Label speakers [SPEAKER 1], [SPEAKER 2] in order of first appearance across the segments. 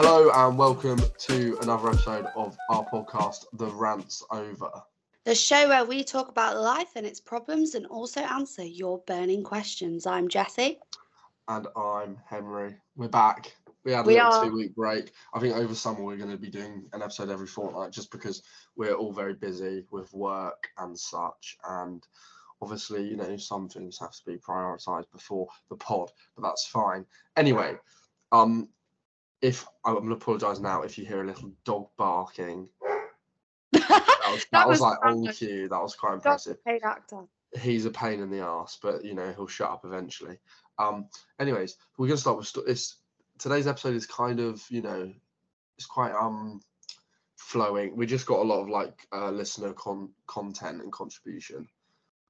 [SPEAKER 1] Hello and welcome to another episode of our podcast, The Rants Over.
[SPEAKER 2] The show where we talk about life and its problems and also answer your burning questions. I'm Jesse.
[SPEAKER 1] And I'm Henry. We're back. We had a
[SPEAKER 2] We
[SPEAKER 1] little
[SPEAKER 2] are.
[SPEAKER 1] two week break. I think over summer we're going to be doing an episode every fortnight just because we're all very busy with work and such. And obviously, you know, some things have to be prioritized before the pod, but that's fine. Anyway, um, if I'm going to apologize now if you hear a little dog barking. That was, that
[SPEAKER 2] That
[SPEAKER 1] was
[SPEAKER 2] was
[SPEAKER 1] like on cue. That was quite impressive.
[SPEAKER 2] paid actor.
[SPEAKER 1] he's a pain in the ass, but you know he'll shut up eventually. Um, anyways, we're gonna start with sto- this. Today's episode is kind of you know it's quite um flowing. We just got a lot of like uh, listener con- content and contribution,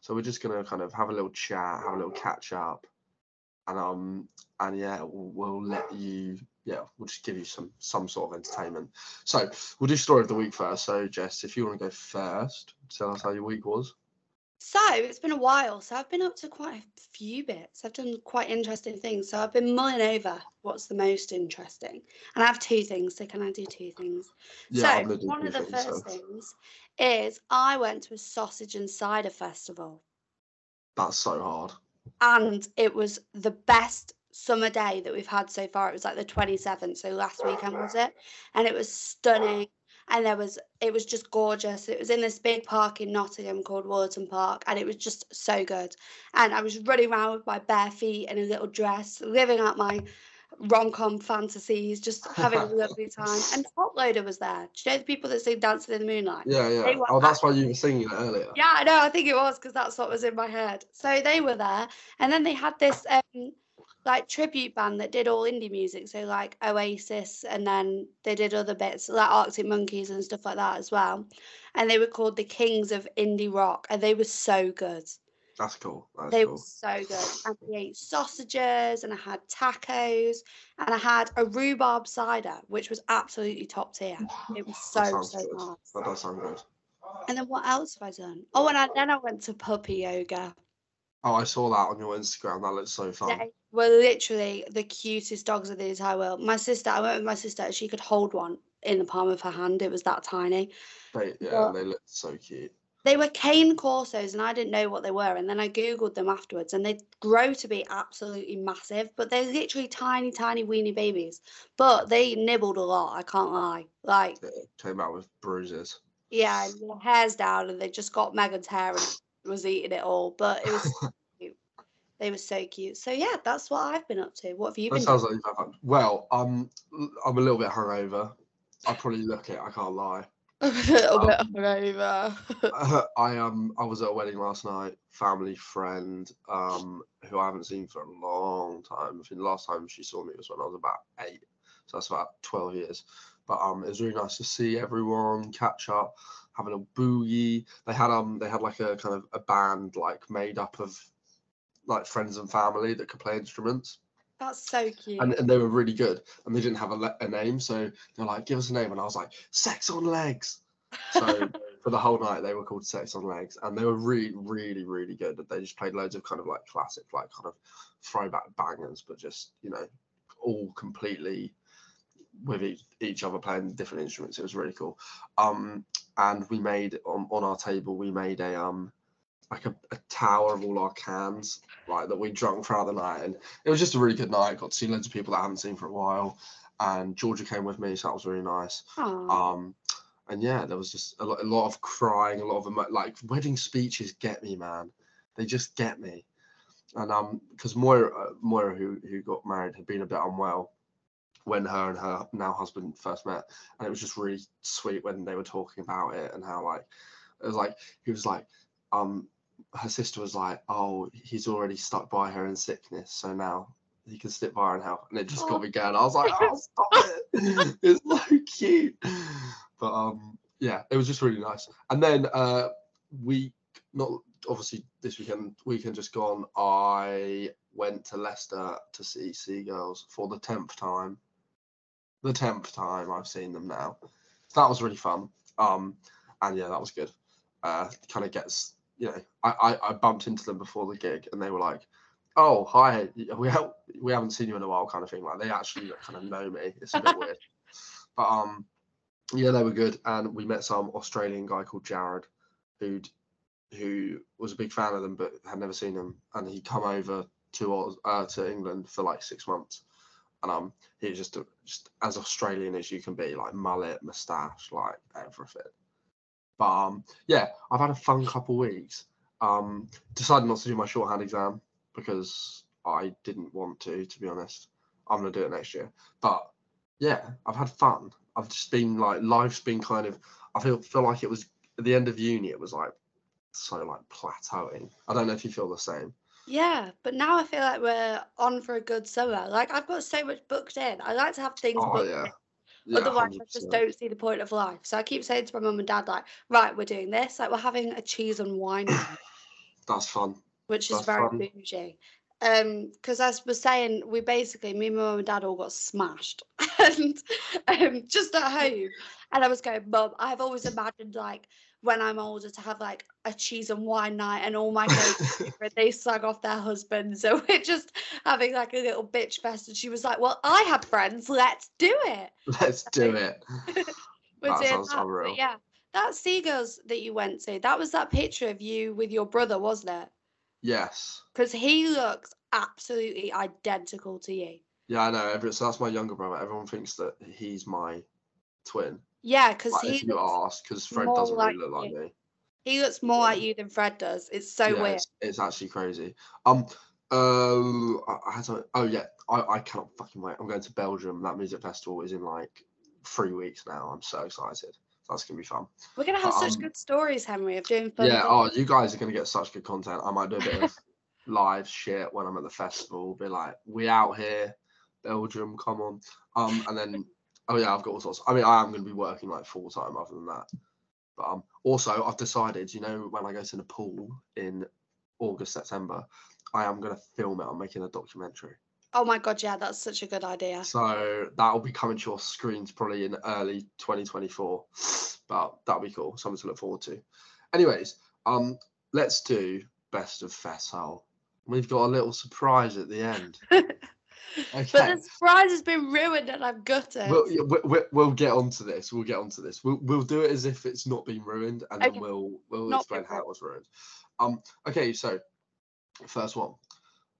[SPEAKER 1] so we're just gonna kind of have a little chat, have a little catch up, and um and yeah, we'll, we'll let you yeah we'll just give you some some sort of entertainment. So we'll do story of the week first. So Jess, if you want to go first, tell us how your week was.
[SPEAKER 2] So it's been a while. So I've been up to quite a few bits. I've done quite interesting things. So I've been mulling over what's the most interesting. And I have two things. So can I do two things?
[SPEAKER 1] Yeah,
[SPEAKER 2] so one of the
[SPEAKER 1] things, so-
[SPEAKER 2] first things is I went to a sausage and cider festival.
[SPEAKER 1] That's so hard.
[SPEAKER 2] and it was the best summer day that we've had so far. It was like the 27th, so last weekend was it, and it was stunning. And there was, it was just gorgeous. It was in this big park in Nottingham called Wollaton Park, and it was just so good. And I was running around with my bare feet and a little dress, living out my rom com fantasies, just having a lovely time. And Toploader was there. Do you know the people that sing Dancing in the Moonlight?
[SPEAKER 1] Yeah, yeah.
[SPEAKER 2] Were
[SPEAKER 1] Oh, that's why you were singing it earlier.
[SPEAKER 2] Yeah, I know. I think it was because that's what was in my head. So they were there, and then they had this um like tribute band that did all indie music, so like Oasis, and then they did other bits like Arctic Monkeys and stuff like that as well. And they were called the Kings of Indie Rock, and they were so good.
[SPEAKER 1] That's cool. That's
[SPEAKER 2] They
[SPEAKER 1] cool.
[SPEAKER 2] were so good. And we ate sausages, and I had tacos, and I had a rhubarb cider, which was absolutely top tier. It was so so
[SPEAKER 1] good.
[SPEAKER 2] nice.
[SPEAKER 1] That does sound good.
[SPEAKER 2] And then what else have I done? Oh, and I, then I went to puppy yoga.
[SPEAKER 1] Oh, I saw that on your Instagram. That looks so fun.
[SPEAKER 2] Were literally the cutest dogs of the entire world. My sister, I went with my sister, she could hold one in the palm of her hand. It was that tiny.
[SPEAKER 1] They, yeah,
[SPEAKER 2] Well-
[SPEAKER 1] they look so cute.
[SPEAKER 2] They were cane corsos, and I didn't know what they were. And then I googled them afterwards, and they grow to be absolutely massive. But they're literally tiny, tiny weeny babies. But they nibbled a lot. I can't lie. Like,
[SPEAKER 1] They came out with bruises.
[SPEAKER 2] yeah, and their hair's down, and they just got Megan's hair and was eating it all. But it was. They were so cute. So yeah, that's what I've been up to. What have you
[SPEAKER 1] That
[SPEAKER 2] been
[SPEAKER 1] sounds like you've had fun. Well, um, I'm a little bit hungover. I probably look it. I can't lie.
[SPEAKER 2] a little bit
[SPEAKER 1] Um,
[SPEAKER 2] hungover.
[SPEAKER 1] I um, I was at a wedding last night. Family friend, um, who I haven't seen for a long time. I think the last time she saw me was when I was about eight. So that's about twelve years. But um, it was really nice to see everyone, catch up, have a little boogie. They had um, they had like a kind of a band like made up of like friends and family that could play instruments.
[SPEAKER 2] That's so cute.
[SPEAKER 1] and, and they were really good and they didn't have a, le- a name so they're like give us a name and i was like sex on legs. So for the whole night they were called sex on legs and they were really really really good they just played loads of kind of like classic like kind of throwback bangers but just you know all completely with each, each other playing different instruments. It was really cool. Um and we made on, on our table we made a um like a, a tower of all our cans like that we drunk throughout the night. And it was just a really good night. Got to see loads of people that i haven't seen for a while. And georgia came with me so that was really nice.
[SPEAKER 2] Aw.
[SPEAKER 1] um and yeah there was just a lot, a lot of crying a lot of emo- like wedding speeches get me man. They just get me. And um because moira uh, moira who who got married had been a bit unwell when her and her now husband first met. And it was just really sweet when they were talking about it and how like it was like he was like um her sister was like oh he's already stuck by her in sickness so now he can stick by her and help. And it just
[SPEAKER 2] Aw.
[SPEAKER 1] got me going. I was like oh stop it. It's so cute. But um yeah it was just really nice. And then uh we not obviously this weekend weekend just gone i went to leicester to see seagulls for the 10th time. The 10th time i've seen them now. So that was really fun. Um and yeah that was good. Uh kind of gets you know I, I i bumped into them before the gig and they were like oh hi we have we haven't seen you in a while kind of thing. Like they actually kind of know me. It's a bit weird. But um, yeah, they were good, and we met some Australian guy called Jared, who who was a big fan of them, but had never seen them, and he'd come over to uh, to England for like six months, and um, he was just a, just as Australian as you can be, like mullet, moustache, like everything. But um, yeah, I've had a fun couple weeks. Um, decided not to do my shorthand exam because I didn't want to, to be honest. I'm gonna do it next year. But yeah, I've had fun. I've just been like life's been kind of I feel feel like it was at the end of uni it was like so like plateauing. I don't know if you feel the same.
[SPEAKER 2] Yeah, but now I feel like we're on for a good summer. Like I've got so much booked in. I like to have things
[SPEAKER 1] Oh
[SPEAKER 2] booked
[SPEAKER 1] yeah.
[SPEAKER 2] in.
[SPEAKER 1] Yeah,
[SPEAKER 2] Otherwise, I just don't see the point of life. So I keep saying to my mum and dad, like, right, we're doing this. Like we're having a cheese and wine,
[SPEAKER 1] That's fun.
[SPEAKER 2] which is very
[SPEAKER 1] fun.
[SPEAKER 2] bougie. Um, because as we're saying, we basically, me, my mum and dad all got smashed, and um, just at home. And I was going, mum, I've always imagined like when I'm older to have like a cheese and wine night, and all my and they slug off their husbands. So we're just having like a little bitch fest. And she was like, Well, I have friends, let's do it.
[SPEAKER 1] Let's do it. That sounds
[SPEAKER 2] that. But yeah. That Seagulls that you went to, that was that picture of you with your brother, wasn't it?
[SPEAKER 1] Yes.
[SPEAKER 2] Because he looks absolutely identical to you.
[SPEAKER 1] Yeah, I know. Every, so that's my younger brother. Everyone thinks that he's my twin.
[SPEAKER 2] Yeah, because
[SPEAKER 1] Like,
[SPEAKER 2] he
[SPEAKER 1] if you ask, because Fred doesn't really
[SPEAKER 2] like
[SPEAKER 1] look like
[SPEAKER 2] you.
[SPEAKER 1] me.
[SPEAKER 2] he looks more like you than Fred does. It's so
[SPEAKER 1] yeah,
[SPEAKER 2] weird.
[SPEAKER 1] It's, it's actually crazy. Um, uh, I, I oh yeah, I, I cannot fucking wait. I'm going to Belgium. That music festival is in like three weeks now. I'm so excited. That's gonna be fun.
[SPEAKER 2] We're gonna have such
[SPEAKER 1] um,
[SPEAKER 2] good stories, Henry, of doing fun.
[SPEAKER 1] yeah.
[SPEAKER 2] things.
[SPEAKER 1] Oh, you guys are gonna get such good content. I might do a bit of live shit when I'm at the festival. Be like, we out here, Belgium, come on. Um, and then, oh yeah, I've got all sorts. I mean, I am gonna be working like full time other than that. But um, also I've decided, you know, when I go to Nepal in August, September, I am gonna film it. I'm making a documentary.
[SPEAKER 2] Oh my god, yeah, that's such a good idea.
[SPEAKER 1] So that'll be coming to your screens probably in early 2024. But that'll be cool. Something to look forward to. Anyways, um, let's do best of Fesshole. We've got a little surprise at the end.
[SPEAKER 2] But the surprise has been ruined and I'm gutted.
[SPEAKER 1] We'll, yeah, we- we- we'll get onto this. We'll get onto this. We'll, we'll do it as if it's not been ruined, and then we'll we'll
[SPEAKER 2] Not
[SPEAKER 1] explain how it was ruined. Um. Okay. So, first one.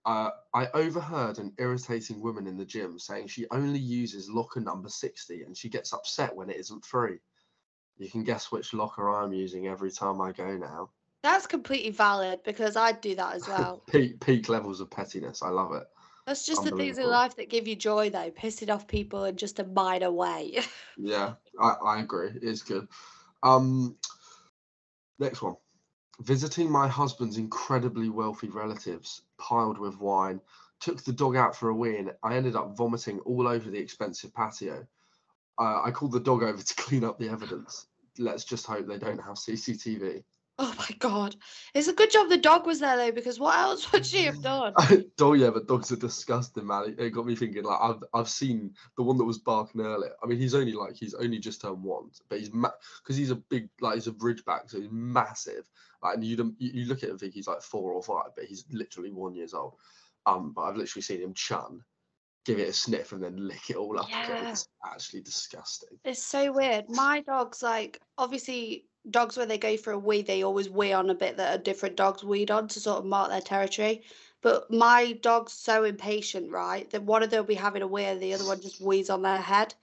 [SPEAKER 1] Uh, I overheard an irritating woman in the gym saying she only uses locker number 60 and she gets upset when it isn't free. You can guess which locker I'm using every time I go now.
[SPEAKER 2] That's completely valid because I'd do that as well.
[SPEAKER 1] peak peak levels of pettiness. I love it.
[SPEAKER 2] That's just the things in life that give you joy, though. Pissing off people in just a minor way.
[SPEAKER 1] Yeah, I, I agree. It's good. Um, next one. Visiting my husband's incredibly wealthy relatives, piled with wine, took the dog out for a wee and I ended up vomiting all over the expensive patio. Uh, I called the dog over to clean up the evidence. Let's just hope they don't have CCTV.
[SPEAKER 2] Oh my god. It's a good job the dog was there, though, because what else would she have done?
[SPEAKER 1] dog, yeah, but dogs are disgusting, man. It, it got me thinking. Like I've I've seen the one that was barking earlier. I mean, he's only like he's only just turned one, but he's because he's a big like he's a ridgeback, so he's massive. Like, and you don't you, you look at him and think he's like four or five, but he's literally one years old. Um, but I've literally seen him chun, give it a sniff, and then lick it all up. again.
[SPEAKER 2] Yeah.
[SPEAKER 1] It's actually disgusting.
[SPEAKER 2] It's so weird. My dog's like, obviously, dogs where they go for a wee, they always wee on a bit that a different dog's weed on to sort of mark their territory. But my dog's so impatient, right? That one of them will be having a wee and the other one just wees on their head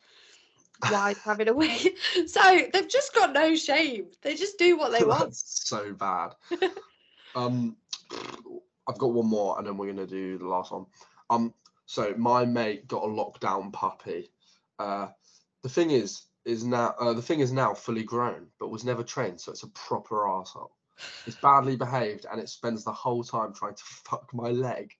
[SPEAKER 2] while having a wee. So they've just got no shame. They just do what they want.
[SPEAKER 1] That's so bad. um, I've got one more, and then we're gonna do the last one. Um, so my mate got a lockdown puppy. Uh, the thing is, is now uh, the thing is now fully grown, but was never trained, so it's a proper asshole. It's badly behaved, and it spends the whole time trying to fuck my leg.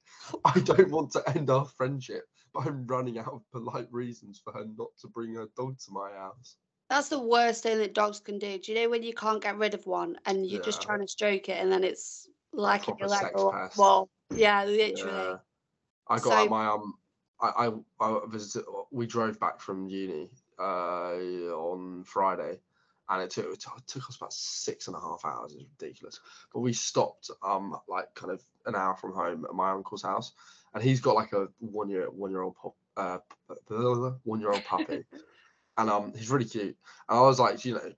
[SPEAKER 1] I don't want to end our friendship, but I'm running out of polite reasons for her not to bring her dog to my house.
[SPEAKER 2] That's the worst thing that dogs can do. Do you know when you can't get rid of one and you're just trying to stroke it and then it's like your leg or well, yeah, literally.
[SPEAKER 1] Yeah. I got
[SPEAKER 2] So-
[SPEAKER 1] out my um. I, I I visited. We drove back from uni uh on Friday, and it took it took- us about six and a half hours. It's ridiculous. But we stopped um like kind of an hour from home at my uncle's house, and he's got like a one year one year old pop uh one year old puppy, and um, he's really cute. And I was like, you know,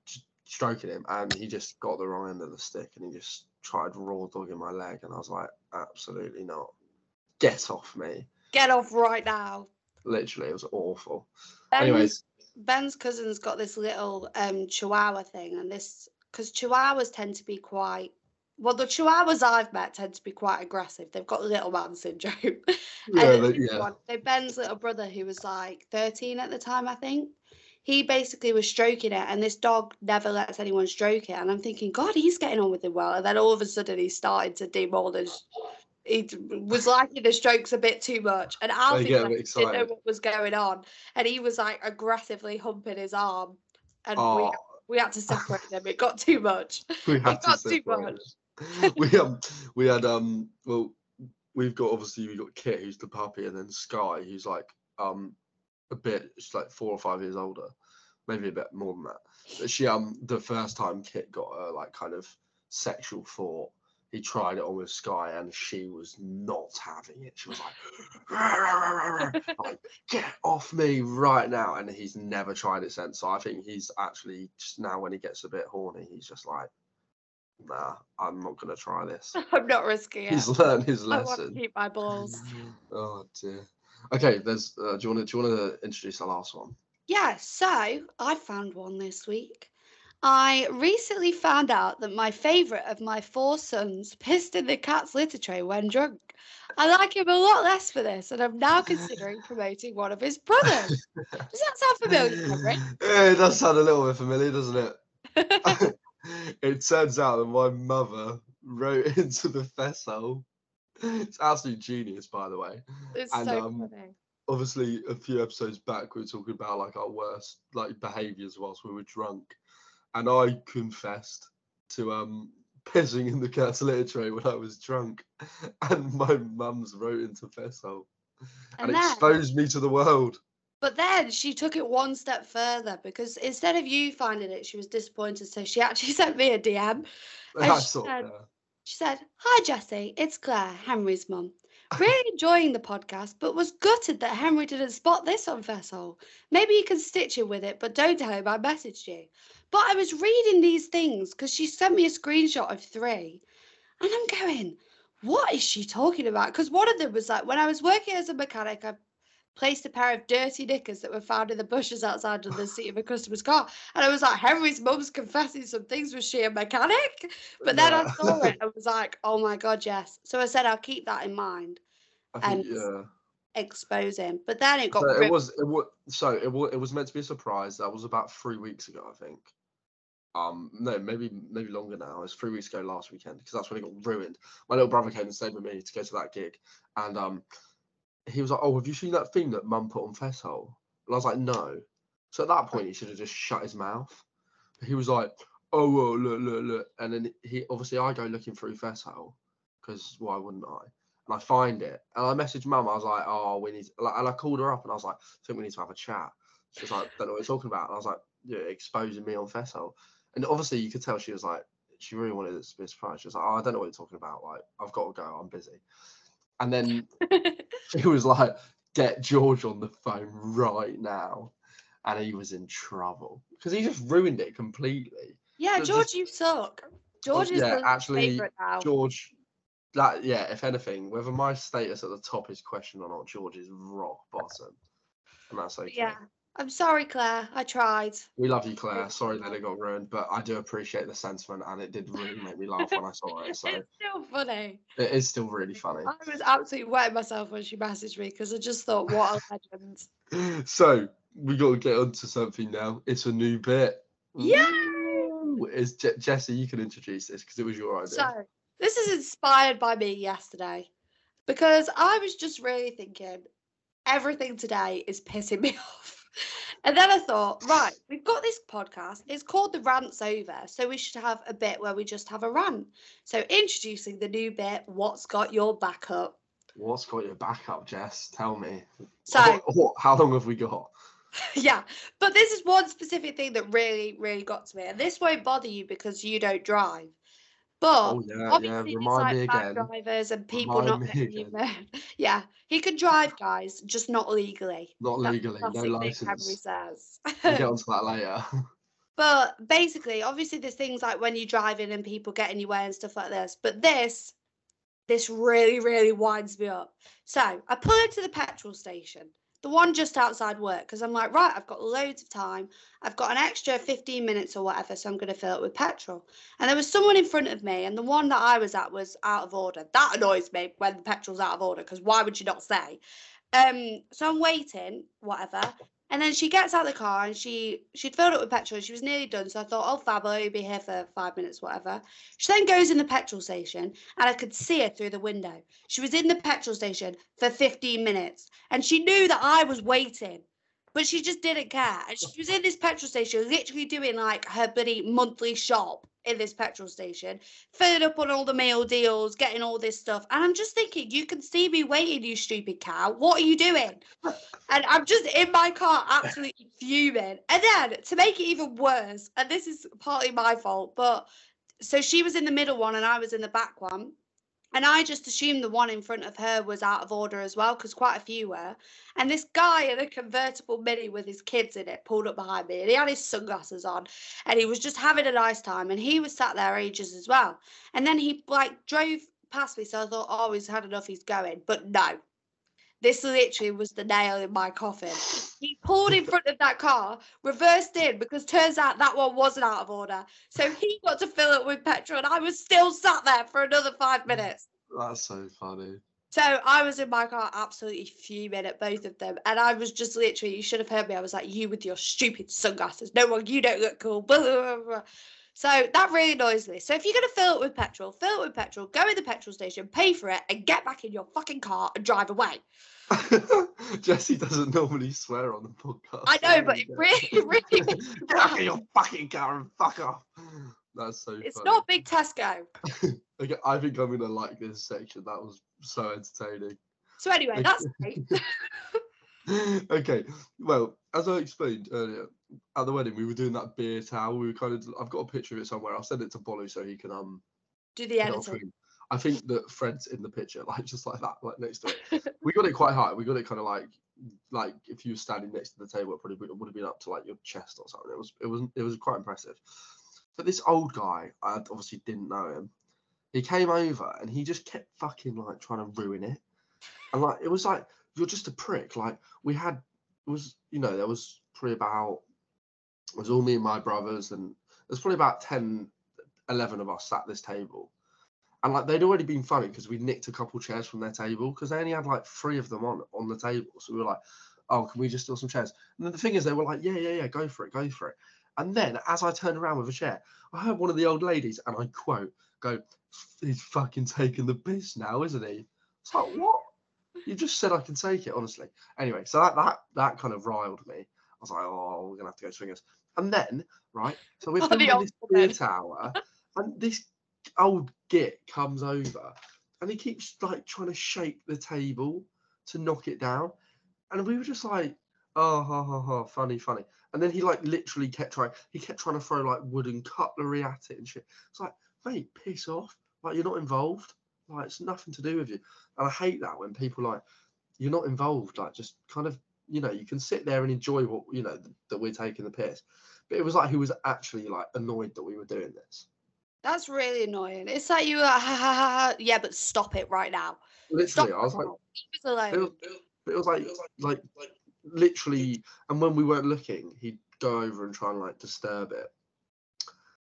[SPEAKER 1] stroking him, and he just got the wrong end of the stick, and he just tried raw dogging my leg, and I was like, absolutely not. Get off me.
[SPEAKER 2] Get off right now.
[SPEAKER 1] Literally, it was awful.
[SPEAKER 2] Ben's,
[SPEAKER 1] Anyways,
[SPEAKER 2] Ben's cousin's got this little um chihuahua thing, and this because chihuahuas tend to be quite well, the chihuahuas I've met tend to be quite aggressive. They've got little man syndrome.
[SPEAKER 1] yeah,
[SPEAKER 2] this
[SPEAKER 1] yeah.
[SPEAKER 2] one- So Ben's little brother, who was like 13 at the time, I think, he basically was stroking it, and this dog never lets anyone stroke it. And I'm thinking, God, he's getting on with it well. And then all of a sudden, he started to do more than he was liking the strokes a bit too much. And Alfie
[SPEAKER 1] get a
[SPEAKER 2] like,
[SPEAKER 1] bit
[SPEAKER 2] didn't know what was going on, and he was like aggressively humping his arm, and we
[SPEAKER 1] Oh,
[SPEAKER 2] we had to separate them. It got too much.
[SPEAKER 1] we had
[SPEAKER 2] It
[SPEAKER 1] to
[SPEAKER 2] got too much.
[SPEAKER 1] we um we had um well we've got obviously we've got Kit who's the puppy and then Sky who's like um a bit she's like four or five years older maybe a bit more than that but she um the first time Kit got her like kind of sexual thought he tried it on with Sky and she was not having it she was like like get off me right now and he's never tried it since so I think he's actually just now when he gets a bit horny he's just like nah, I'm not gonna try this.
[SPEAKER 2] I'm not risking it.
[SPEAKER 1] He's learned his lesson.
[SPEAKER 2] I want to
[SPEAKER 1] lesson.
[SPEAKER 2] keep my balls.
[SPEAKER 1] Oh dear. Okay, there's. Uh, do you want to? Do you want to introduce the last one?
[SPEAKER 2] Yeah, so I found one this week. I recently found out that my favourite of my four sons pissed in the cat's litter tray when drunk. I like him a lot less for this, and I'm now considering promoting one of his brothers. Does that sound familiar, Henry?
[SPEAKER 1] Yeah, it does sound a little bit familiar, doesn't it? it turns out that my mother wrote into the festival. It's absolute genius, by the way.
[SPEAKER 2] It's
[SPEAKER 1] And,
[SPEAKER 2] so
[SPEAKER 1] um,
[SPEAKER 2] funny.
[SPEAKER 1] Obviously, a few episodes back, we were talking about like our worst like behaviours whilst we were drunk, and I confessed to um pissing in the cat's litter tray when I was drunk, and my mum's wrote into festival and,
[SPEAKER 2] And then-
[SPEAKER 1] exposed me to the world.
[SPEAKER 2] But then she took it one step further because instead of you finding it, she was disappointed. So she actually sent me a DM. And
[SPEAKER 1] I
[SPEAKER 2] she
[SPEAKER 1] thought,
[SPEAKER 2] said-
[SPEAKER 1] yeah.
[SPEAKER 2] She said, Hi, Jesse, it's Claire, Henry's mum. Really enjoying the podcast, but was gutted that Henry didn't spot this on Fesshole. Maybe you can stitch him with it, but don't tell him I messaged you. But I was reading these things because she sent me a screenshot of three. And I'm going, What is she talking about? Because one of them was like, When I was working as a mechanic, I placed a pair of dirty knickers that were found in the bushes outside of the seat of a customer's car. And I was like, Henry's mum's confessing some things. Was she a mechanic? But then I saw it and was like, oh my God, yes. So I said, I'll keep that in mind,
[SPEAKER 1] I think,
[SPEAKER 2] and
[SPEAKER 1] yeah.
[SPEAKER 2] expose him. But then it got
[SPEAKER 1] So it was it was so it was it was meant to be a surprise. That was about three weeks ago, I think. Um, no, maybe maybe longer now. It was three weeks ago last weekend because that's when it got ruined. My little brother came and stayed with me to go to that gig, and um, he was like, "Oh, have you seen that thing that Mum put on Fesshole?" And I was like, "No." So at that point, he should have just shut his mouth. He was like, "Oh, well, look, look, look," and then he obviously I go looking through Fesshole because why wouldn't I? and I find it, and I messaged mum. I was like, "Oh, we need," like, and I called her up, and I was like, "I think we need to have a chat." She was like, "Don't know what you're talking about," and I was like, "Yeah, exposing me on Fesshole," and obviously you could tell she was like, she really wanted it to be a surprise. She was like, "Oh, I don't know what you're talking about. Like, I've got to go. I'm busy," and then she was like, "Get George on the phone right now," and he was in trouble because he just ruined it completely.
[SPEAKER 2] yeah,
[SPEAKER 1] just-
[SPEAKER 2] George, you suck. George is
[SPEAKER 1] yeah, actually. George, that yeah, if anything, whether my status at the top is questioned or not, George is rock bottom, and that's okay.
[SPEAKER 2] Yeah. I'm sorry, Claire. I tried.
[SPEAKER 1] We love you, Claire. Sorry that it got ruined, but I do appreciate the sentiment, and it did really make me laugh when I saw it. So
[SPEAKER 2] It's still funny.
[SPEAKER 1] it is still really funny.
[SPEAKER 2] I was absolutely wetting myself when she messaged me because I just thought, what a legend.
[SPEAKER 1] So we got to get onto something now. It's a new bit. Yeah. It's Je- Jesse. You can introduce this because it was your idea.
[SPEAKER 2] So, this is inspired by me yesterday because I was just really thinking everything today is pissing me off. And then I thought, right, we've got this podcast. It's called The Rant's Over. So we should have a bit where we just have a rant. So, introducing the new bit, What's Got Your Backup?
[SPEAKER 1] What's got your backup, Jess? Tell me.
[SPEAKER 2] So,
[SPEAKER 1] What- what- how long have we got?
[SPEAKER 2] yeah, but this is one specific thing that really, really got to me. And this won't bother you because you don't drive. But
[SPEAKER 1] Oh yeah, yeah.
[SPEAKER 2] obviously, there's
[SPEAKER 1] Remind
[SPEAKER 2] like
[SPEAKER 1] me
[SPEAKER 2] bad
[SPEAKER 1] again.
[SPEAKER 2] drivers and people
[SPEAKER 1] Remind
[SPEAKER 2] not you
[SPEAKER 1] again.
[SPEAKER 2] Yeah, he can drive, guys, just not legally.
[SPEAKER 1] Not
[SPEAKER 2] That's
[SPEAKER 1] legally, no
[SPEAKER 2] classic Nick Henry
[SPEAKER 1] license.
[SPEAKER 2] says.
[SPEAKER 1] We'll get onto that later.
[SPEAKER 2] But basically, obviously, there's things like when you're driving and people get in your way and stuff like this. But this, this really, really winds me up. So I pull into the petrol station, the one just outside work, because I'm like, right, I've got loads of time. I've got an extra 15 minutes or whatever, so I'm going to fill it with petrol. And there was someone in front of me, and the one that I was at was out of order. That annoys me when the petrol's out of order, because why would you not say? Um, so I'm waiting, whatever. And then she gets out the car and she she'd filled it with petrol. She was nearly done, so I thought, oh fab, I'll be here for five minutes, whatever. She then goes in the petrol station, and I could see her through the window. She was in the petrol station for 15 minutes, and she knew that I was waiting, but she just didn't care. And she was in this petrol station, literally doing like her bloody monthly shop in this petrol station, filling up on all the meal deals, getting all this stuff. And I'm just thinking, you can see me waiting, you stupid cow. What are you doing? and I'm just in my car, absolutely fuming. And then to make it even worse, and this is partly my fault, but so she was in the middle one and I was in the back one. And I just assumed the one in front of her was out of order as well, because quite a few were. And this guy in a convertible mini with his kids in it pulled up behind me and he had his sunglasses on and he was just having a nice time. And he was sat there ages as well. And then he like drove past me. So I thought, oh, he's had enough, he's going. But no, this literally was the nail in my coffin. He pulled in front of that car, reversed in because turns out that one wasn't out of order. So he got to fill it with petrol, and I was still sat there for another five minutes.
[SPEAKER 1] That's so funny.
[SPEAKER 2] So I was in my car absolutely fuming at both of them. And I was just literally, you should have heard me. I was like, you with your stupid sunglasses. No one, you don't look cool. Blah, blah, blah, blah. So that really annoys me. So if you're going to fill it with petrol, fill it with petrol, go in the petrol station, pay for it, and get back in your fucking car and drive away.
[SPEAKER 1] Jesse doesn't normally swear on the podcast.
[SPEAKER 2] I know, but it really, really
[SPEAKER 1] Get back in your fucking car and fuck off. That's so
[SPEAKER 2] It's
[SPEAKER 1] funny.
[SPEAKER 2] not Big Tesco.
[SPEAKER 1] Okay, I think I'm gonna like this section. That was so entertaining.
[SPEAKER 2] So anyway, that's great.
[SPEAKER 1] okay, well, as I explained earlier, at the wedding we were doing that beer towel. We were kind of. I've got a picture of it somewhere. I'll send it to Bolu so he can um.
[SPEAKER 2] Do the
[SPEAKER 1] put it on
[SPEAKER 2] editing.
[SPEAKER 1] I think that Fred's in the picture, like just like that, like next to it. we got it quite high. We got it kind of like, like if you were standing next to the table, it probably would have been up to like your chest or something. It was, it was, it was quite impressive. But this old guy, I obviously didn't know him. He came over and he just kept fucking like trying to ruin it. And like it was like you're just a prick. Like we had, it was you know there was probably about it was all me and my brothers and there's probably about 10, 11 of us sat at this table. And like they'd already been funny because we nicked a couple chairs from their table because they only had like three of them on on the table. So we were like, oh, can we just steal some chairs? And then the thing is, they were like, yeah, yeah, yeah, go for it, go for it. And then as I turned around with a chair, I heard one of the old ladies, and I quote, go, he's fucking taking the piss now, isn't he? It's like, what? You just said I can take it, honestly. Anyway, so that that that kind of riled me. I was like, oh, we're gonna have to go swingers. And then, right, so we're
[SPEAKER 2] Oh,
[SPEAKER 1] filming
[SPEAKER 2] old
[SPEAKER 1] this beer tower, and this old git comes over, and he keeps like trying to shake the table to knock it down, and we were just like, oh, ha, ha, ha, funny, funny. And then he like literally kept trying. He kept trying to throw like wooden cutlery at it and shit. It's like, mate, piss off. Like you're not involved. Like it's nothing to do with you. And I hate that when people like you're not involved. Like just kind of you know you can sit there and enjoy what you know th- that we're taking the piss. But it was like he was actually like annoyed that we were doing this.
[SPEAKER 2] That's really annoying. It's like you were like, ha, ha, ha, ha. yeah, but stop it right now. Stop
[SPEAKER 1] Literally, I was like,
[SPEAKER 2] now. Leave alone.
[SPEAKER 1] it was, it was like like like literally. And when we weren't looking, he'd go over and try and like disturb it.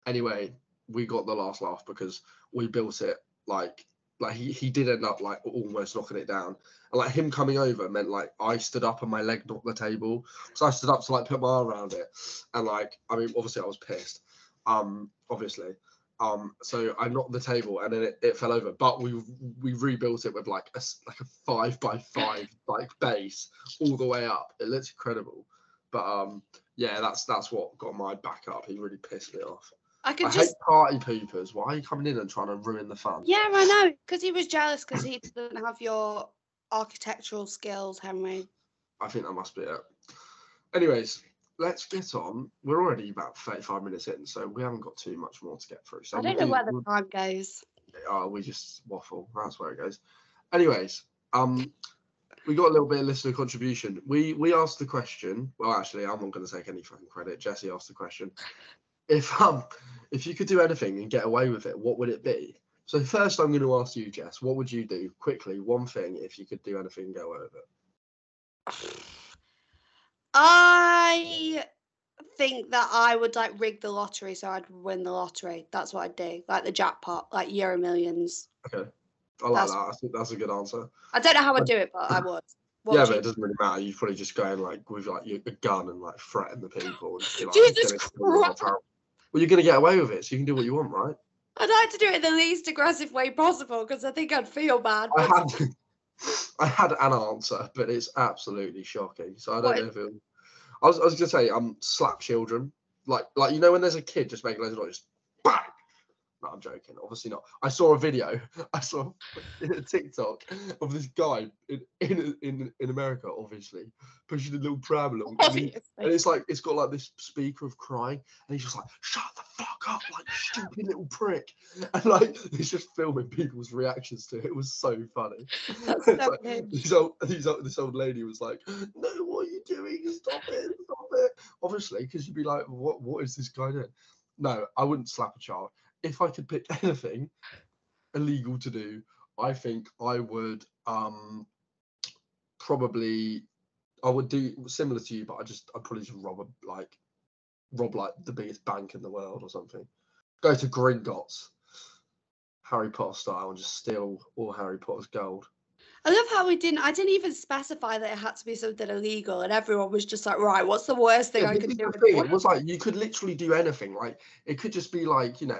[SPEAKER 1] Anyway, we got the last laugh because we built it like like he, he did end up like almost knocking it down. And like him coming over meant like i stood up and my leg knocked the table. So i stood up to like put my arm around it. And like i mean obviously i was pissed um obviously. Um so i knocked the table and then it, it fell over. But we we rebuilt it with like a like a five by five like base all the way up. It looks incredible. But um yeah that's that's what got my back up. He really pissed me off
[SPEAKER 2] I
[SPEAKER 1] i
[SPEAKER 2] could
[SPEAKER 1] hate
[SPEAKER 2] just,
[SPEAKER 1] party poopers why are you coming in and trying to ruin the fun
[SPEAKER 2] yeah, I know, because he was jealous because he didn't have your architectural skills, Henry.
[SPEAKER 1] I think that must be it. Anyways, let's get on. We're already about 35 minutes in, so we haven't got too much more to get through. So
[SPEAKER 2] I don't know
[SPEAKER 1] do-
[SPEAKER 2] where the time goes.
[SPEAKER 1] oh, we just waffle. That's where it goes. Anyways, um, we got a little bit of listener contribution. We we asked the question. Well, actually, I'm not going to take any fucking credit. Jesse asked the question. If um if you could do anything and get away with it, what would it be? So first, I'm going to ask you, Jess. What would you do quickly? One thing, if you could do anything and get away with it.
[SPEAKER 2] I think that I would like rig the lottery so I'd win the lottery. That's what I'd do. Like the jackpot, like Euro Millions.
[SPEAKER 1] Okay, I like
[SPEAKER 2] That's-
[SPEAKER 1] that. I think that's a good answer.
[SPEAKER 2] I don't know how I'd do it, but I would. What
[SPEAKER 1] yeah, but it doesn't really matter. You probably just go in like with like your, a gun and like threaten the people. And like,
[SPEAKER 2] Jesus
[SPEAKER 1] "I'm gonna kill you all
[SPEAKER 2] Christ.
[SPEAKER 1] Power." Well, you're going to get away with it, so you can do what you want, right?
[SPEAKER 2] I'd like to do it in the least aggressive way possible because I think I'd feel bad.
[SPEAKER 1] I had, I had an answer, but it's absolutely shocking. So I don't
[SPEAKER 2] What
[SPEAKER 1] know if it. I was, I was gonna say, um, slap children, like, like you know when there's a kid just making loads of noise. No, I'm joking. Obviously not. I saw a video. I saw a TikTok of this guy in in in, in America, obviously pushing a little pram along, and, he- and it's like it's got like this speaker of crying, and he's just like, "Shut the fuck up, like stupid little prick," and like he's just filming people's reactions to it. It was so funny.
[SPEAKER 2] That's so
[SPEAKER 1] like, this old, this old, this old lady was like, "No, what are you doing? Stop it! Stop it!" Obviously, because you'd be like, "What? What is this guy doing?" No, I wouldn't slap a child. If I could pick anything illegal to do, I think I would um probably I would do similar to you, but I just I'd probably just rob a like rob like the biggest bank in the world or something. Go to Gringotts, Harry Potter style, and just steal all Harry Potter's gold.
[SPEAKER 2] I love how we didn't. I didn't even specify that it had to be something illegal, and everyone was just like, "Right, what's the worst thing
[SPEAKER 1] Yeah,
[SPEAKER 2] I could do?"
[SPEAKER 1] is the
[SPEAKER 2] with
[SPEAKER 1] thing, It was like you could literally do anything. Like it could just be like you know,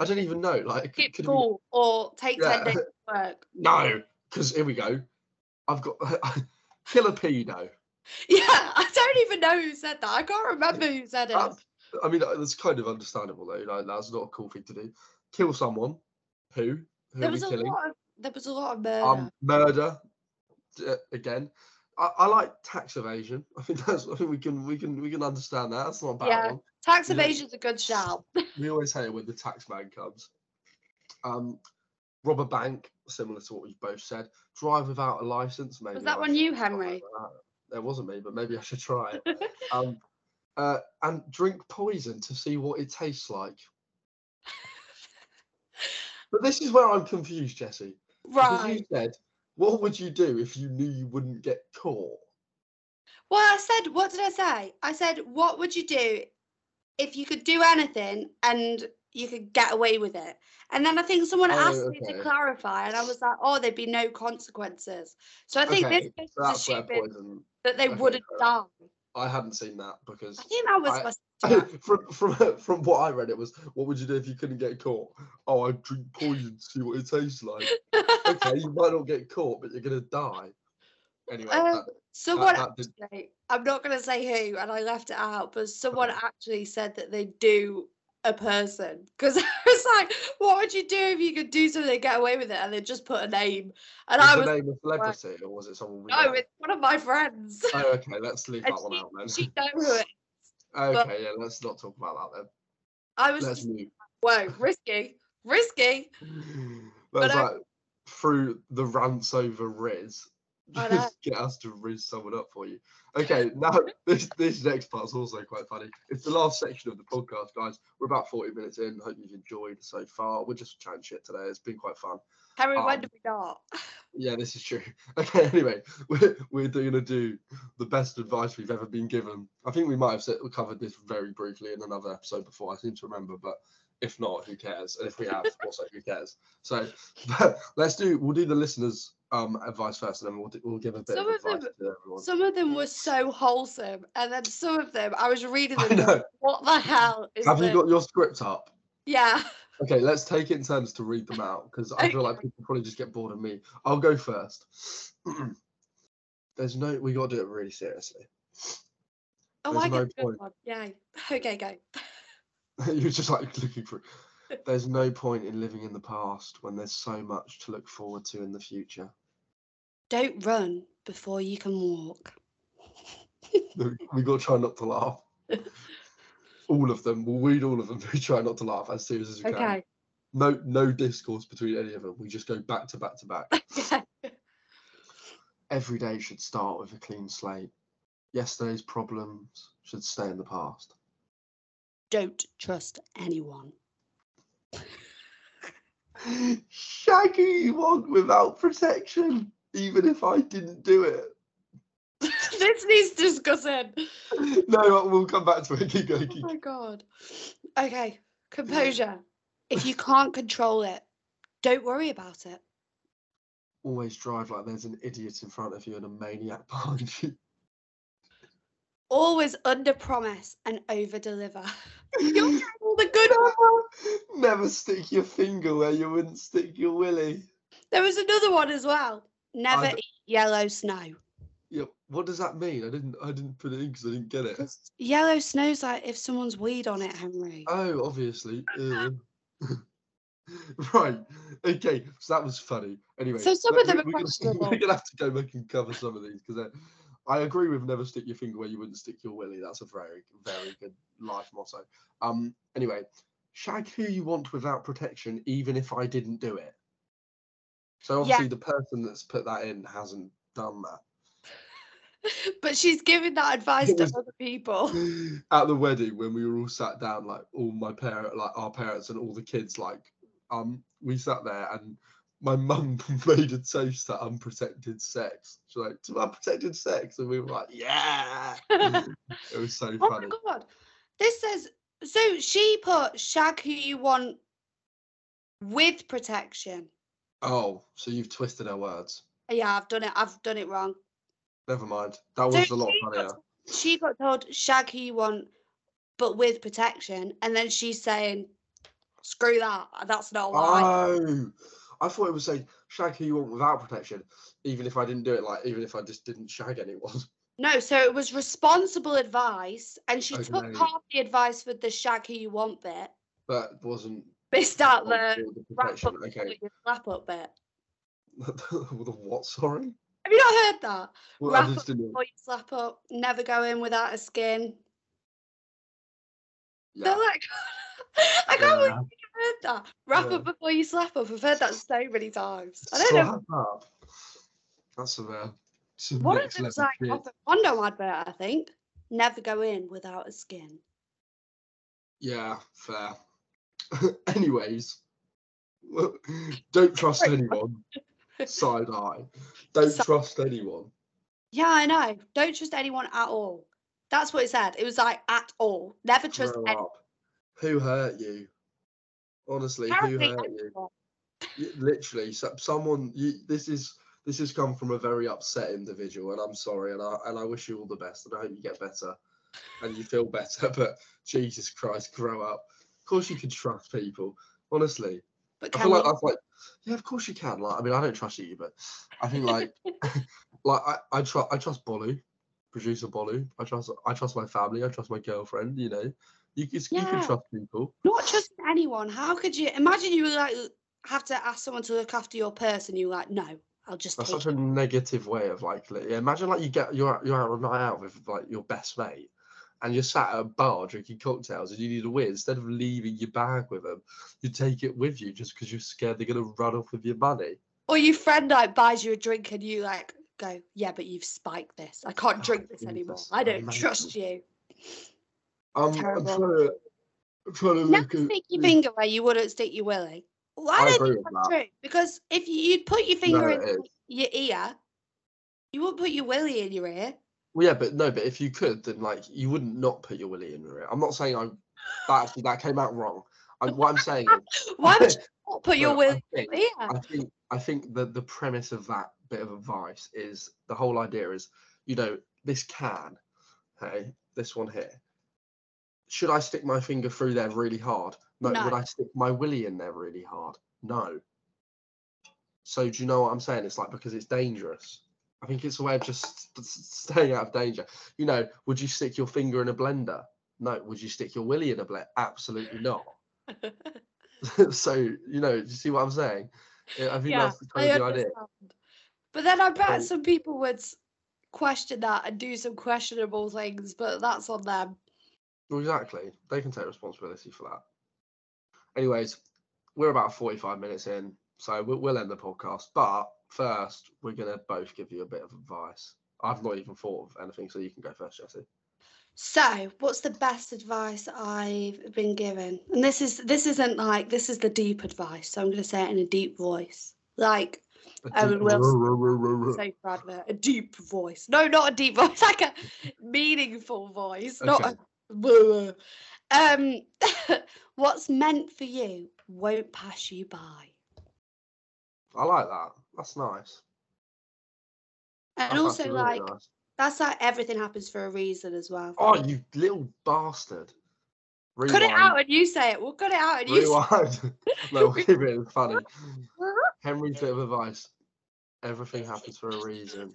[SPEAKER 1] I don't even know. Like
[SPEAKER 2] skip
[SPEAKER 1] could
[SPEAKER 2] school or take
[SPEAKER 1] Yeah.
[SPEAKER 2] ten days to work?
[SPEAKER 1] no, because here we go. I've got kill a pedo.
[SPEAKER 2] Yeah, I don't even know who said that. I can't remember who said it.
[SPEAKER 1] That's- I mean, uh, that's kind of understandable though. Like that's not a cool thing to do. Kill someone. Who? Who
[SPEAKER 2] there
[SPEAKER 1] are we
[SPEAKER 2] was a
[SPEAKER 1] killing?
[SPEAKER 2] lot of there was a lot of murder.
[SPEAKER 1] Um, murder. uh, again. I, I like tax evasion. I think that's. I think we can we can we can understand that. That's not a bad
[SPEAKER 2] Yeah.
[SPEAKER 1] one.
[SPEAKER 2] Tax evasion's a good shout.
[SPEAKER 1] We always say it when the tax man comes. Um, rob a bank, similar to what we've both said. Drive without a license. Maybe Was
[SPEAKER 2] that
[SPEAKER 1] I
[SPEAKER 2] one you, Henry?
[SPEAKER 1] that. It wasn't me, but maybe I should try it. um, uh, and drink poison to see what it tastes like. But this is where I'm confused, Jesse. Because
[SPEAKER 2] right.
[SPEAKER 1] you said, what would you do if you knew you wouldn't get caught?
[SPEAKER 2] Well, I said, what did I say? I said, what would you do if you could do anything and you could get away with it? And then I think someone
[SPEAKER 1] Oh,
[SPEAKER 2] asked me to clarify, and I was like, oh, there'd be no consequences. So I think
[SPEAKER 1] Okay,
[SPEAKER 2] this
[SPEAKER 1] that's
[SPEAKER 2] assuming that they
[SPEAKER 1] okay,
[SPEAKER 2] wouldn't die.
[SPEAKER 1] I hadn't seen that because
[SPEAKER 2] I think that was
[SPEAKER 1] I- from from from what I read, it was what would you do if you couldn't get caught? Oh, I'd drink poison to see what it tastes like. Okay, you might not get caught, but you're gonna die. Anyway,
[SPEAKER 2] Um,
[SPEAKER 1] that-
[SPEAKER 2] Someone
[SPEAKER 1] that did-
[SPEAKER 2] actually, I'm not going to say who, and I left it out, but someone actually said that they do a person because I was like, what would you do if you could do something and get away with it? And they just put a name, and I was the
[SPEAKER 1] name a celebrity or was it someone?
[SPEAKER 2] No,
[SPEAKER 1] know?
[SPEAKER 2] it's one of my friends.
[SPEAKER 1] Oh, okay, let's leave that one out then.
[SPEAKER 2] she know who it.
[SPEAKER 1] Okay, yeah, let's not talk about that then.
[SPEAKER 2] I was
[SPEAKER 1] Let's
[SPEAKER 2] just
[SPEAKER 1] move.
[SPEAKER 2] whoa, risky, risky.
[SPEAKER 1] That's like through the rants over Riz. Just get us to Riz someone up for you. Okay, now this this next part's also quite funny. It's the last section of the podcast, guys. We're about 40 minutes in. Hope you've enjoyed so far. We're just chatting shit today. It's been quite fun.
[SPEAKER 2] When
[SPEAKER 1] Um,
[SPEAKER 2] did we not?
[SPEAKER 1] Yeah, this is true. Okay, anyway, we're, we're going to do the best advice we've ever been given. I think we might have said, we covered this very briefly in another episode before, I seem to remember, but if not, who cares? And if we have, also, who cares? So let's do, we'll do the listeners' um, advice first, and then we'll, do, we'll give a bit
[SPEAKER 2] Some
[SPEAKER 1] of
[SPEAKER 2] of them-
[SPEAKER 1] advice to everyone.
[SPEAKER 2] Some of them were so wholesome, and then some of them I was reading them.
[SPEAKER 1] know.
[SPEAKER 2] What the hell is
[SPEAKER 1] Have you got your script up?
[SPEAKER 2] Yeah.
[SPEAKER 1] Okay, let's take it in turns to read them out because I feel like people probably just get bored of me. I'll go first. There's no, we got to do it really seriously.
[SPEAKER 2] Oh,
[SPEAKER 1] There's
[SPEAKER 2] I
[SPEAKER 1] no
[SPEAKER 2] get
[SPEAKER 1] point.
[SPEAKER 2] one. Yay. Okay, go.
[SPEAKER 1] You're just like looking for. There's no point in living in the past when there's so much to look forward to in the future.
[SPEAKER 2] Don't run before you can walk.
[SPEAKER 1] we got to try not to laugh. all of them. We'll read all of them. We try not to laugh as serious as we can.
[SPEAKER 2] Okay.
[SPEAKER 1] No, no discourse between any of them. We just go back to back to back. Every day should start with a clean slate. Yesterday's problems should stay in the past.
[SPEAKER 2] Don't trust anyone.
[SPEAKER 1] Shaggy you without protection, even if I didn't do it.
[SPEAKER 2] this needs discussing.
[SPEAKER 1] No, we'll come back to it. Keep going.
[SPEAKER 2] Oh my god. Okay, composure. If you can't control it, don't worry about it.
[SPEAKER 1] Always drive like there's an idiot in front of you and a maniac behind you.
[SPEAKER 2] Always under promise and over deliver. You're getting all the good ones.
[SPEAKER 1] Never stick your finger where you wouldn't stick your willy.
[SPEAKER 2] There was another one as well. Never
[SPEAKER 1] d-
[SPEAKER 2] eat yellow snow.
[SPEAKER 1] Yeah, what does that mean? I didn't. I didn't put it in because I didn't get it.
[SPEAKER 2] Yellow snow's like if someone's weed on it, Henry.
[SPEAKER 1] Oh, obviously. Right. Okay. So that was funny. Anyway.
[SPEAKER 2] So some of them
[SPEAKER 1] we-
[SPEAKER 2] are
[SPEAKER 1] we're gonna,
[SPEAKER 2] questionable.
[SPEAKER 1] we're gonna have to go back and cover some of these because I agree with never stick your finger where you wouldn't stick your willy. That's a very, very good life motto. Um. Anyway, shag who you want without protection, even if I didn't do it. So
[SPEAKER 2] Yeah.
[SPEAKER 1] obviously the person that's put that in hasn't done that.
[SPEAKER 2] But she's giving that advice to other people.
[SPEAKER 1] at the wedding when we were all sat down like all my parent like our parents and all the kids like um we sat there and my mum made a toast to unprotected sex she's like to unprotected sex and we were like yeah oh it was so
[SPEAKER 2] Oh
[SPEAKER 1] funny
[SPEAKER 2] my god. This says so she put shag who you want with protection.
[SPEAKER 1] oh so you've twisted her words
[SPEAKER 2] Yeah, I've done it. I've done it wrong.
[SPEAKER 1] never mind that
[SPEAKER 2] So
[SPEAKER 1] was a lot
[SPEAKER 2] she got
[SPEAKER 1] funnier
[SPEAKER 2] She got told shag who you want, but with protection, and then she's saying, "Screw that. That's not I."
[SPEAKER 1] oh I thought it was saying shag who you want without protection even if I didn't do it like even if I just didn't shag anyone
[SPEAKER 2] No, so it was responsible advice, and she
[SPEAKER 1] Okay.
[SPEAKER 2] took half the advice with the shag who you want bit,
[SPEAKER 1] that wasn't
[SPEAKER 2] missed out the wrap up,
[SPEAKER 1] okay
[SPEAKER 2] up bit.
[SPEAKER 1] the what sorry
[SPEAKER 2] Have you not heard that?
[SPEAKER 1] Well,
[SPEAKER 2] Wrap
[SPEAKER 1] I just
[SPEAKER 2] up
[SPEAKER 1] didn't.
[SPEAKER 2] before you slap up, never go in without a skin.
[SPEAKER 1] Yeah.
[SPEAKER 2] They're like, I can't believe
[SPEAKER 1] yeah.
[SPEAKER 2] you've heard that. Wrap
[SPEAKER 1] Yeah.
[SPEAKER 2] up before you slap up. I've heard that so many times. I don't know.
[SPEAKER 1] Slap up. That's some, uh,
[SPEAKER 2] One of them's like off a condom advert, I think. Never go in without a skin.
[SPEAKER 1] Yeah, fair. Anyways, don't trust anyone. Side eye. Don't
[SPEAKER 2] Side-
[SPEAKER 1] trust anyone.
[SPEAKER 2] Yeah, I know. Don't trust anyone at all. That's what it said. It was like at all. Never trust anyone.
[SPEAKER 1] Who hurt you? Honestly, who hurt you? Literally, someone. You, this is this has come from a very upset individual, and I'm sorry, and I and I wish you all the best, and I hope you get better, and you feel better. But Jesus Christ, grow up. Of course, you can trust people. Honestly,
[SPEAKER 2] But
[SPEAKER 1] I feel like
[SPEAKER 2] we?
[SPEAKER 1] that's like, yeah, of course you can. Like, I mean, I don't trust you, but I think like, like I, I trust, I trust Bolu, producer Bolu. I trust, I trust my family. I trust my girlfriend. You know, you, can you
[SPEAKER 2] Yeah.
[SPEAKER 1] can trust people.
[SPEAKER 2] Not trusting anyone. How could you imagine you would like have to ask someone to look after your purse and you're like, no, I'll just
[SPEAKER 1] That's such a negative way of like, imagine like you get you're out- you're out on a night out with like your best mate, and you're sat at a bar drinking cocktails, and you need a win. Instead of leaving your bag with them, you take it with you just because you're scared they're gonna run off with your money.
[SPEAKER 2] Or your friend like buys you a drink and you like go, yeah, but you've spiked this. I can't
[SPEAKER 1] Oh,
[SPEAKER 2] drink this anymore. I don't trust you.
[SPEAKER 1] Um, I'm trying to, I'm trying to look at.
[SPEAKER 2] stick your finger where you wouldn't stick your willy. Well, I,
[SPEAKER 1] I
[SPEAKER 2] don't think that's
[SPEAKER 1] that.
[SPEAKER 2] true because if you, you'd put your finger
[SPEAKER 1] No,
[SPEAKER 2] in
[SPEAKER 1] is.
[SPEAKER 2] your ear, you wouldn't put your willy in your ear.
[SPEAKER 1] Well, yeah, but no, but if you could, then like you wouldn't not put your willy in your ear. I'm not saying I that actually that came out wrong. I, what I'm saying
[SPEAKER 2] Why would you not put your willy in your ear?
[SPEAKER 1] I think I think the the premise of that bit of advice is the whole idea is you know this can, hey, this one here. Should I stick my finger through there really hard? No. Would I stick my willy in there really hard? No. So do you know what I'm saying? It's like because it's dangerous. I think it's a way of just st- st- staying out of danger. You know, would you stick your finger in a blender? No. Would you stick your willy in a blender? Absolutely not. so you know, do you see what I'm saying? I think
[SPEAKER 2] Yeah,
[SPEAKER 1] that's the kind of idea.
[SPEAKER 2] But then I bet
[SPEAKER 1] So-
[SPEAKER 2] some people would question that and do some questionable things, but that's on them.
[SPEAKER 1] Well, exactly. They can take responsibility for that. Anyways, we're about 45 minutes in, so we'll, we'll end the podcast. But first, we're going to both give you a bit of advice. I've not even thought of anything, so you can go first, Jessie.
[SPEAKER 2] So, what's the best advice I've been given? And this is this isn't like this is the deep advice. So I'm going to say it in a deep voice, like
[SPEAKER 1] A
[SPEAKER 2] Owen Wilson. of it. A deep voice. No, not a deep voice. Like a meaningful voice. Not a. Um, what's meant for you won't pass you by.
[SPEAKER 1] I like that. That's nice.
[SPEAKER 2] And
[SPEAKER 1] That's
[SPEAKER 2] also, like
[SPEAKER 1] nice.
[SPEAKER 2] that's like everything happens for a reason as well.
[SPEAKER 1] Oh, you little bastard.
[SPEAKER 2] cut it out and you say it. We'll cut it out and you. Say
[SPEAKER 1] Rewind. no, we'll keep it funny. Henry's bit of advice. Everything happens for a reason.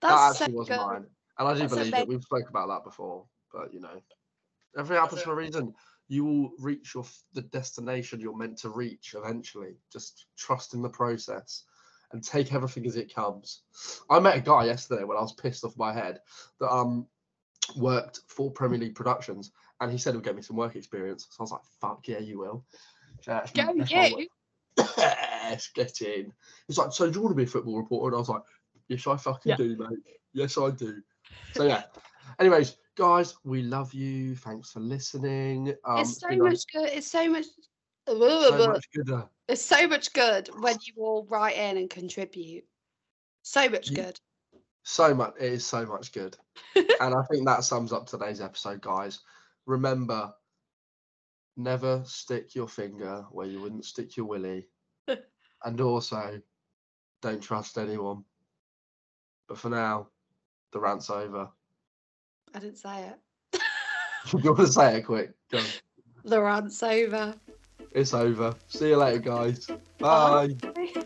[SPEAKER 1] that
[SPEAKER 2] That's so
[SPEAKER 1] was
[SPEAKER 2] good.
[SPEAKER 1] mine. And I do
[SPEAKER 2] That's
[SPEAKER 1] believe
[SPEAKER 2] ama-
[SPEAKER 1] it. We've spoke about that before, but you know, everything happens for a reason. You will reach your the destination you're meant to reach eventually. Just trust in the process and take everything as it comes. I met a guy yesterday when I was pissed off my head that um worked for Premier League Productions, and he said he'll get me some work experience. So I was like, "Fuck yeah, you will." So
[SPEAKER 2] Go you.
[SPEAKER 1] yes, get in. He's like, so do you want to be a football reporter? And I was like, yes, I fucking
[SPEAKER 2] Yeah.
[SPEAKER 1] do, mate. Yes, I do. So yeah. Anyways, guys, we love you. Thanks for listening. Um,
[SPEAKER 2] it's so
[SPEAKER 1] nice-
[SPEAKER 2] much good. It's so much.
[SPEAKER 1] so much.
[SPEAKER 2] It's so much good when you all write in and contribute. So much good.
[SPEAKER 1] So much. It is so much good. and I think that sums up today's episode, guys. Remember, never stick your finger where you wouldn't stick your willy. and also, don't trust anyone. But for now, the rant's over.
[SPEAKER 2] I didn't say it.
[SPEAKER 1] you want to say it quick? Go on.
[SPEAKER 2] the rant's over.
[SPEAKER 1] It's over. See you later, guys.
[SPEAKER 2] Bye.
[SPEAKER 1] Bye.